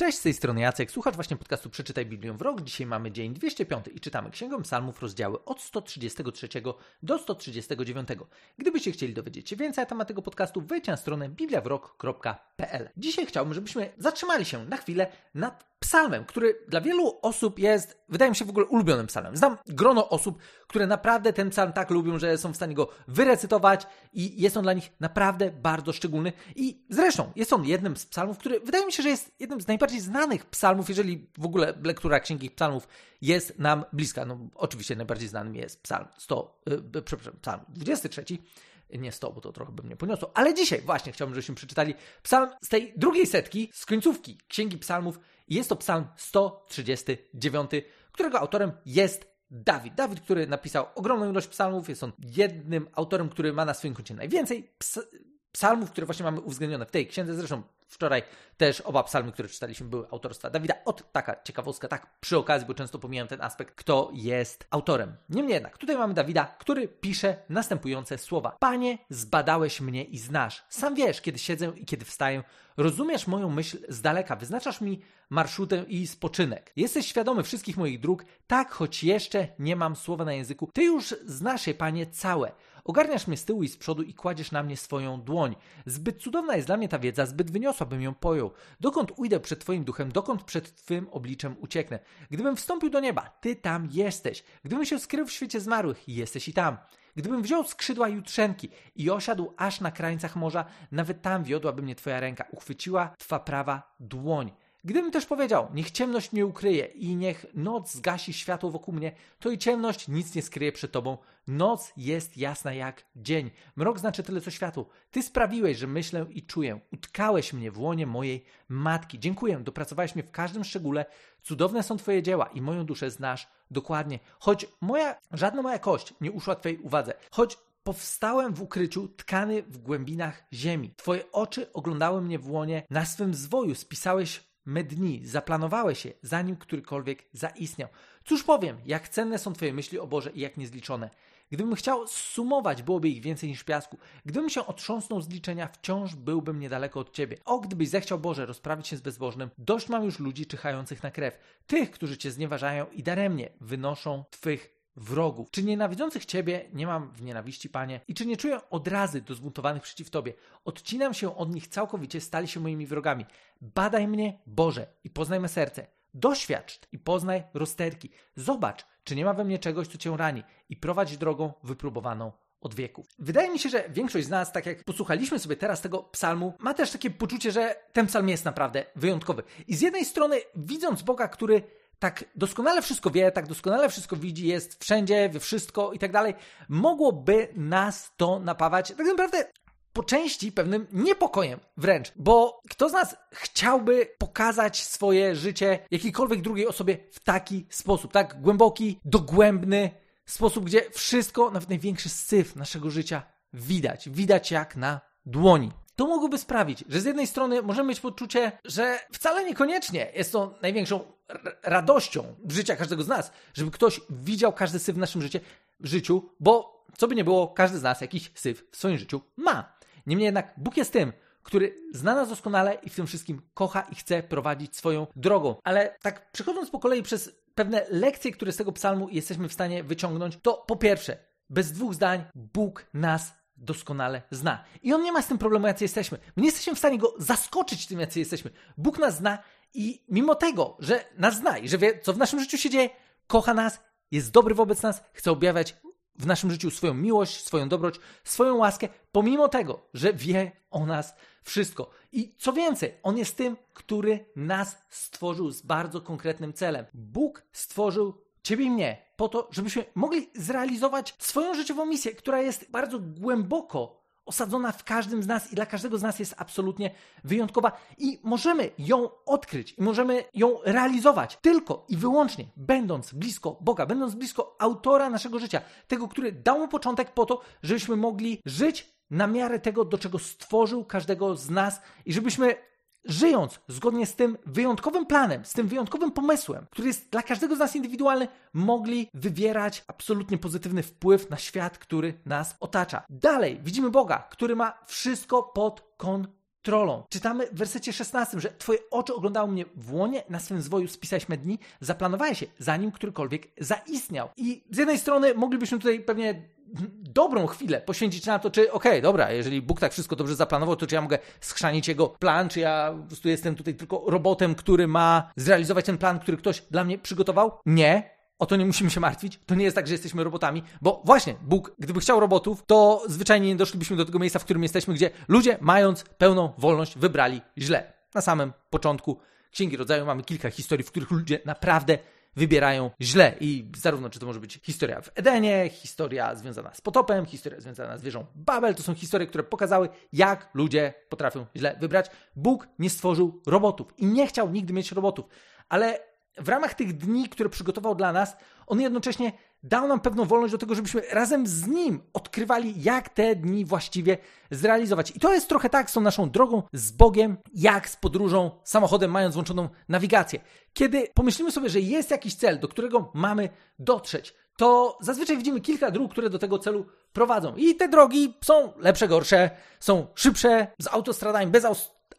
Cześć, z tej strony Jacek, słuchacz właśnie podcastu Przeczytaj Biblię w rok. Dzisiaj mamy dzień 205 i czytamy Księgę Psalmów rozdziały od 133 do 139. Gdybyście chcieli dowiedzieć się więcej na temat tego podcastu, wejdźcie na stronę bibliawrok.pl. Dzisiaj chciałbym, żebyśmy zatrzymali się na chwilę nad psalmem, który dla wielu osób jest, wydaje mi się, w ogóle ulubionym psalmem. Znam grono osób, które naprawdę ten psalm tak lubią, że są w stanie go wyrecytować i jest on dla nich naprawdę bardzo szczególny. I zresztą jest on jednym z psalmów, który wydaje mi się, że jest jednym z najbardziej znanych psalmów, jeżeli w ogóle lektura księgi psalmów jest nam bliska. No oczywiście najbardziej znanym jest psalm 100, yy, przepraszam, psalm 23, nie 100, bo to trochę by mnie poniosło, ale dzisiaj właśnie chciałbym, żebyśmy przeczytali psalm z tej drugiej setki, z końcówki Księgi Psalmów. Jest to psalm 139, którego autorem jest Dawid. Dawid, który napisał ogromną ilość psalmów, jest on jednym autorem, który ma na swoim koncie najwięcej ps psalmów, które właśnie mamy uwzględnione w tej księdze. Zresztą wczoraj też oba psalmy, które czytaliśmy, były autorstwa Dawida. Od taka ciekawostka, tak przy okazji, bo często pomijam ten aspekt, kto jest autorem. Niemniej jednak, tutaj mamy Dawida, który pisze następujące słowa. Panie, zbadałeś mnie i znasz. Sam wiesz, kiedy siedzę i kiedy wstaję. Rozumiesz moją myśl z daleka, wyznaczasz mi marszutę i spoczynek. Jesteś świadomy wszystkich moich dróg, tak choć jeszcze nie mam słowa na języku. Ty już znasz je, Panie, całe. Ogarniasz mnie z tyłu i z przodu i kładziesz na mnie swoją dłoń. Zbyt cudowna jest dla mnie ta wiedza, zbyt wyniosła, bym ją pojął. Dokąd ujdę przed Twoim duchem, dokąd przed Twym obliczem ucieknę? Gdybym wstąpił do nieba, Ty tam jesteś. Gdybym się skrył w świecie zmarłych, jesteś i tam. Gdybym wziął skrzydła jutrzenki i osiadł aż na krańcach morza, nawet tam wiodłaby mnie Twoja ręka, uchwyciła Twa prawa dłoń. Gdybym też powiedział, niech ciemność mnie ukryje i niech noc zgasi światło wokół mnie, to i ciemność nic nie skryje przed Tobą. Noc jest jasna jak dzień. Mrok znaczy tyle co światło. Ty sprawiłeś, że myślę i czuję. Utkałeś mnie w łonie mojej matki. Dziękuję, dopracowałeś mnie w każdym szczególe. Cudowne są Twoje dzieła i moją duszę znasz dokładnie. Choć moja, żadna moja kość nie uszła Twojej uwadze. Choć Powstałem w ukryciu, tkany w głębinach ziemi. Twoje oczy oglądały mnie w łonie, na swym zwoju spisałeś me dni, zaplanowałeś je, zanim którykolwiek zaistniał. Cóż powiem, jak cenne są Twoje myśli o Boże i jak niezliczone. Gdybym chciał sumować, byłoby ich więcej niż piasku. Gdybym się otrząsnął z liczenia, wciąż byłbym niedaleko od Ciebie. O, gdybyś zechciał Boże rozprawić się z bezbożnym, dość mam już ludzi czyhających na krew. Tych, którzy Cię znieważają i daremnie wynoszą Twych wrogów. Czy nienawidzących Ciebie nie mam w nienawiści, Panie? I czy nie czuję odrazy do zbuntowanych przeciw Tobie? Odcinam się od nich całkowicie, stali się moimi wrogami. Badaj mnie, Boże, i poznaj me serce. Doświadcz i poznaj rozterki. Zobacz, czy nie ma we mnie czegoś, co Cię rani i prowadź drogą wypróbowaną od wieków. Wydaje mi się, że większość z nas, tak jak posłuchaliśmy sobie teraz tego psalmu, ma też takie poczucie, że ten psalm jest naprawdę wyjątkowy. I z jednej strony, widząc Boga, który tak doskonale wszystko wie, tak doskonale wszystko widzi, jest wszędzie, wie wszystko i tak dalej, mogłoby nas to napawać tak naprawdę po części pewnym niepokojem wręcz, bo kto z nas chciałby pokazać swoje życie jakiejkolwiek drugiej osobie w taki sposób, tak głęboki, dogłębny sposób, gdzie wszystko, nawet największy syf naszego życia widać, widać jak na dłoni. To mogłoby sprawić, że z jednej strony możemy mieć poczucie, że wcale niekoniecznie jest to największą radością życia każdego z nas, żeby ktoś widział każdy syf w naszym życie, w życiu, bo co by nie było, każdy z nas jakiś syf w swoim życiu ma. Niemniej jednak Bóg jest tym, który zna nas doskonale i w tym wszystkim kocha i chce prowadzić swoją drogą. Ale tak przechodząc po kolei przez pewne lekcje, które z tego psalmu jesteśmy w stanie wyciągnąć, to po pierwsze, bez dwóch zdań, Bóg nas doskonale zna. I On nie ma z tym problemu, jacy jesteśmy. My nie jesteśmy w stanie Go zaskoczyć tym, jacy jesteśmy. Bóg nas zna i mimo tego, że nas zna i że wie, co w naszym życiu się dzieje, kocha nas, jest dobry wobec nas, chce objawiać w naszym życiu swoją miłość, swoją dobroć, swoją łaskę, pomimo tego, że wie o nas wszystko. I co więcej, On jest tym, który nas stworzył z bardzo konkretnym celem. Bóg stworzył Ciebie i mnie po to, żebyśmy mogli zrealizować swoją życiową misję, która jest bardzo głęboko osadzona w każdym z nas i dla każdego z nas jest absolutnie wyjątkowa i możemy ją odkryć i możemy ją realizować tylko i wyłącznie będąc blisko Boga, będąc blisko autora naszego życia, tego, który dał mu początek po to, żebyśmy mogli żyć na miarę tego, do czego stworzył każdego z nas i żebyśmy żyjąc zgodnie z tym wyjątkowym planem, z tym wyjątkowym pomysłem, który jest dla każdego z nas indywidualny, mogli wywierać absolutnie pozytywny wpływ na świat, który nas otacza. Dalej widzimy Boga, który ma wszystko pod kontrolą trolą. Czytamy w wersecie 16, że twoje oczy oglądały mnie w łonie, na swym zwoju spisałeś me dni, zaplanowałeś się, zanim którykolwiek zaistniał. I z jednej strony moglibyśmy tutaj pewnie dobrą chwilę poświęcić na to, czy okej, okay, dobra, jeżeli Bóg tak wszystko dobrze zaplanował, to czy ja mogę schrzanić jego plan, czy ja po prostu jestem tutaj tylko robotem, który ma zrealizować ten plan, który ktoś dla mnie przygotował? Nie, o to nie musimy się martwić. To nie jest tak, że jesteśmy robotami, bo właśnie Bóg, gdyby chciał robotów, to zwyczajnie nie doszlibyśmy do tego miejsca, w którym jesteśmy, gdzie ludzie, mając pełną wolność, wybrali źle. Na samym początku Księgi Rodzaju mamy kilka historii, w których ludzie naprawdę wybierają źle. I zarówno, czy to może być historia w Edenie, historia związana z potopem, historia związana z wieżą Babel, to są historie, które pokazały, jak ludzie potrafią źle wybrać. Bóg nie stworzył robotów i nie chciał nigdy mieć robotów, ale w ramach tych dni, które przygotował dla nas, on jednocześnie dał nam pewną wolność do tego, żebyśmy razem z nim odkrywali, jak te dni właściwie zrealizować. I to jest trochę tak z tą naszą drogą z Bogiem, jak z podróżą samochodem, mając włączoną nawigację. Kiedy pomyślimy sobie, że jest jakiś cel, do którego mamy dotrzeć, to zazwyczaj widzimy kilka dróg, które do tego celu prowadzą. I te drogi są lepsze, gorsze, są szybsze, z autostradami, bez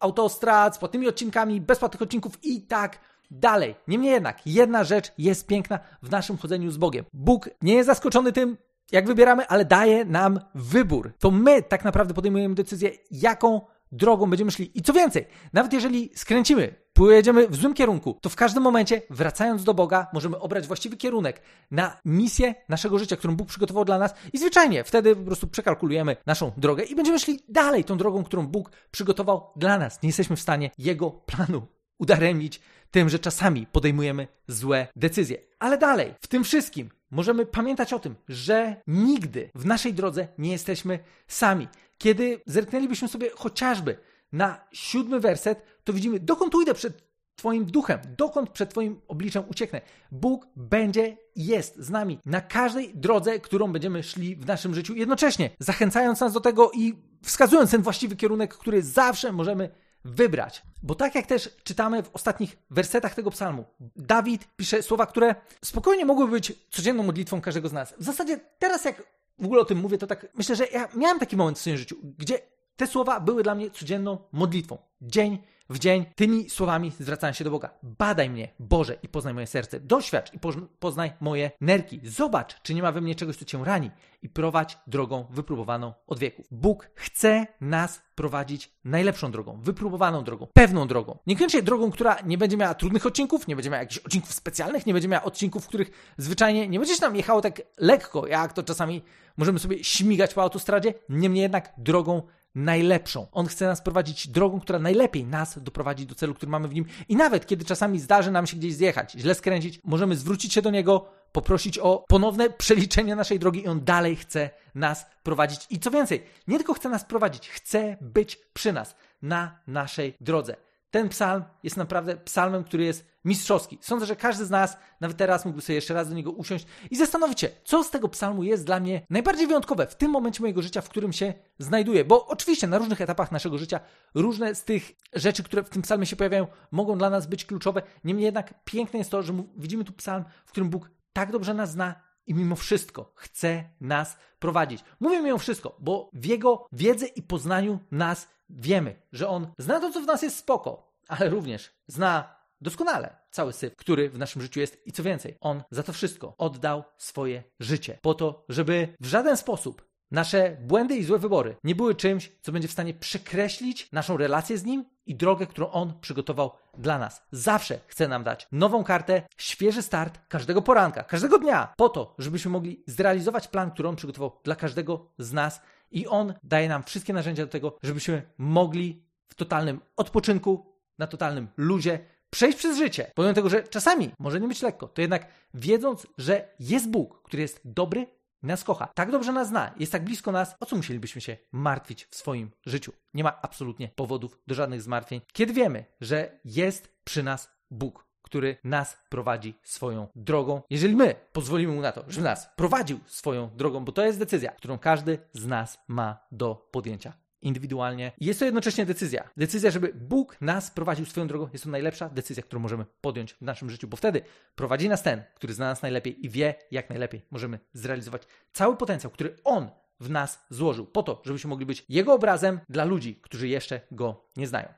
autostrad, z płatnymi odcinkami, bez płatnych odcinków i tak dalej. Niemniej jednak, jedna rzecz jest piękna w naszym chodzeniu z Bogiem. Bóg nie jest zaskoczony tym, jak wybieramy, ale daje nam wybór. To my tak naprawdę podejmujemy decyzję, jaką drogą będziemy szli. I co więcej, nawet jeżeli skręcimy, pojedziemy w złym kierunku, to w każdym momencie, wracając do Boga, możemy obrać właściwy kierunek na misję naszego życia, którą Bóg przygotował dla nas i zwyczajnie wtedy po prostu przekalkulujemy naszą drogę i będziemy szli dalej tą drogą, którą Bóg przygotował dla nas. Nie jesteśmy w stanie Jego planu udaremnić tym, że czasami podejmujemy złe decyzje. Ale dalej, w tym wszystkim możemy pamiętać o tym, że nigdy w naszej drodze nie jesteśmy sami. Kiedy zerknęlibyśmy sobie chociażby na siódmy werset, to widzimy, dokąd ujdę przed Twoim duchem, dokąd przed Twoim obliczem ucieknę. Bóg będzie i jest z nami na każdej drodze, którą będziemy szli w naszym życiu, jednocześnie zachęcając nas do tego i wskazując ten właściwy kierunek, który zawsze możemy wybrać. Bo tak jak też czytamy w ostatnich wersetach tego psalmu, Dawid pisze słowa, które spokojnie mogłyby być codzienną modlitwą każdego z nas. W zasadzie teraz jak w ogóle o tym mówię, to tak myślę, że ja miałem taki moment w swoim życiu, gdzie te słowa były dla mnie codzienną modlitwą. Dzień w dzień tymi słowami zwracałem się do Boga. Badaj mnie, Boże, i poznaj moje serce. Doświadcz i poznaj moje nerki. Zobacz, czy nie ma we mnie czegoś, co cię rani i prowadź drogą wypróbowaną od wieków. Bóg chce nas prowadzić najlepszą drogą, wypróbowaną drogą, pewną drogą. Niekoniecznie drogą, która nie będzie miała trudnych odcinków, nie będzie miała jakichś odcinków specjalnych, nie będzie miała odcinków, w których zwyczajnie nie będzie się nam jechało tak lekko, jak to czasami możemy sobie śmigać po autostradzie. Niemniej jednak drogą najlepszą. On chce nas prowadzić drogą, która najlepiej nas doprowadzi do celu, który mamy w nim. I nawet kiedy czasami zdarzy nam się gdzieś zjechać, źle skręcić, możemy zwrócić się do niego, poprosić o ponowne przeliczenie naszej drogi i on dalej chce nas prowadzić. I co więcej, nie tylko chce nas prowadzić, chce być przy nas na naszej drodze. Ten psalm jest naprawdę psalmem, który jest mistrzowski. Sądzę, że każdy z nas, nawet teraz, mógłby sobie jeszcze raz do niego usiąść i zastanowić się, co z tego psalmu jest dla mnie najbardziej wyjątkowe w tym momencie mojego życia, w którym się znajduję. Bo oczywiście na różnych etapach naszego życia różne z tych rzeczy, które w tym psalmie się pojawiają, mogą dla nas być kluczowe. Niemniej jednak piękne jest to, że widzimy tu psalm, w którym Bóg tak dobrze nas zna, i mimo wszystko chce nas prowadzić. Mówię mimo wszystko, bo w Jego wiedzy i poznaniu nas wiemy, że On zna to, co w nas jest spoko, ale również zna doskonale cały syf, który w naszym życiu jest i co więcej, On za to wszystko oddał swoje życie po to, żeby w żaden sposób nasze błędy i złe wybory nie były czymś, co będzie w stanie przekreślić naszą relację z Nim i drogę, którą On przygotował dla nas. Zawsze chce nam dać nową kartę, świeży start każdego poranka, każdego dnia, po to, żebyśmy mogli zrealizować plan, który On przygotował dla każdego z nas i On daje nam wszystkie narzędzia do tego, żebyśmy mogli w totalnym odpoczynku, na totalnym luzie przejść przez życie. Pomimo tego, że czasami może nie być lekko, to jednak wiedząc, że jest Bóg, który jest dobry, nas kocha, tak dobrze nas zna, jest tak blisko nas, o co musielibyśmy się martwić w swoim życiu? Nie ma absolutnie powodów do żadnych zmartwień, kiedy wiemy, że jest przy nas Bóg, który nas prowadzi swoją drogą. Jeżeli my pozwolimy mu na to, żeby nas prowadził swoją drogą, bo to jest decyzja, którą każdy z nas ma do podjęcia indywidualnie. Jest to jednocześnie decyzja. Decyzja, żeby Bóg nas prowadził swoją drogą, jest to najlepsza decyzja, którą możemy podjąć w naszym życiu, bo wtedy prowadzi nas ten, który zna nas najlepiej i wie, jak najlepiej możemy zrealizować cały potencjał, który On w nas złożył, po to, żebyśmy mogli być Jego obrazem dla ludzi, którzy jeszcze Go nie znają.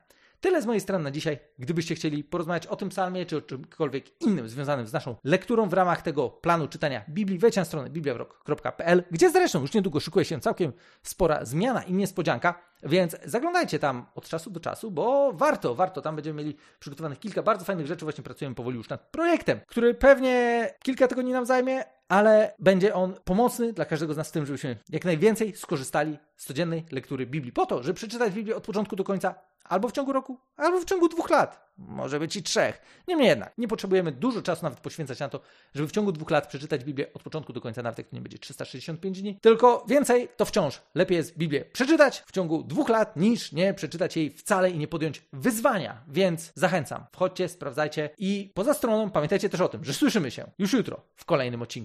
Tyle z mojej strony na dzisiaj. Gdybyście chcieli porozmawiać o tym psalmie, czy o czymkolwiek innym związanym z naszą lekturą w ramach tego planu czytania Biblii, wejdźcie na stronę bibliawrok.pl, gdzie zresztą już niedługo szykuje się całkiem spora zmiana i niespodzianka, więc zaglądajcie tam od czasu do czasu, bo warto, warto. Tam będziemy mieli przygotowanych kilka bardzo fajnych rzeczy. Właśnie pracujemy powoli już nad projektem, który pewnie kilka tygodni nam zajmie, ale będzie on pomocny dla każdego z nas w tym, żebyśmy jak najwięcej skorzystali z codziennej lektury Biblii. Po to, żeby przeczytać Biblię od początku do końca, albo w ciągu roku, albo w ciągu dwóch lat. Może być i trzech. Niemniej jednak, nie potrzebujemy dużo czasu nawet poświęcać na to, żeby w ciągu dwóch lat przeczytać Biblię od początku do końca, nawet jak to nie będzie 365 dni. Tylko więcej, to wciąż lepiej jest Biblię przeczytać w ciągu dwóch lat, niż nie przeczytać jej wcale i nie podjąć wyzwania. Więc zachęcam, wchodźcie, sprawdzajcie i poza stroną pamiętajcie też o tym, że słyszymy się już jutro w kolejnym odcinku.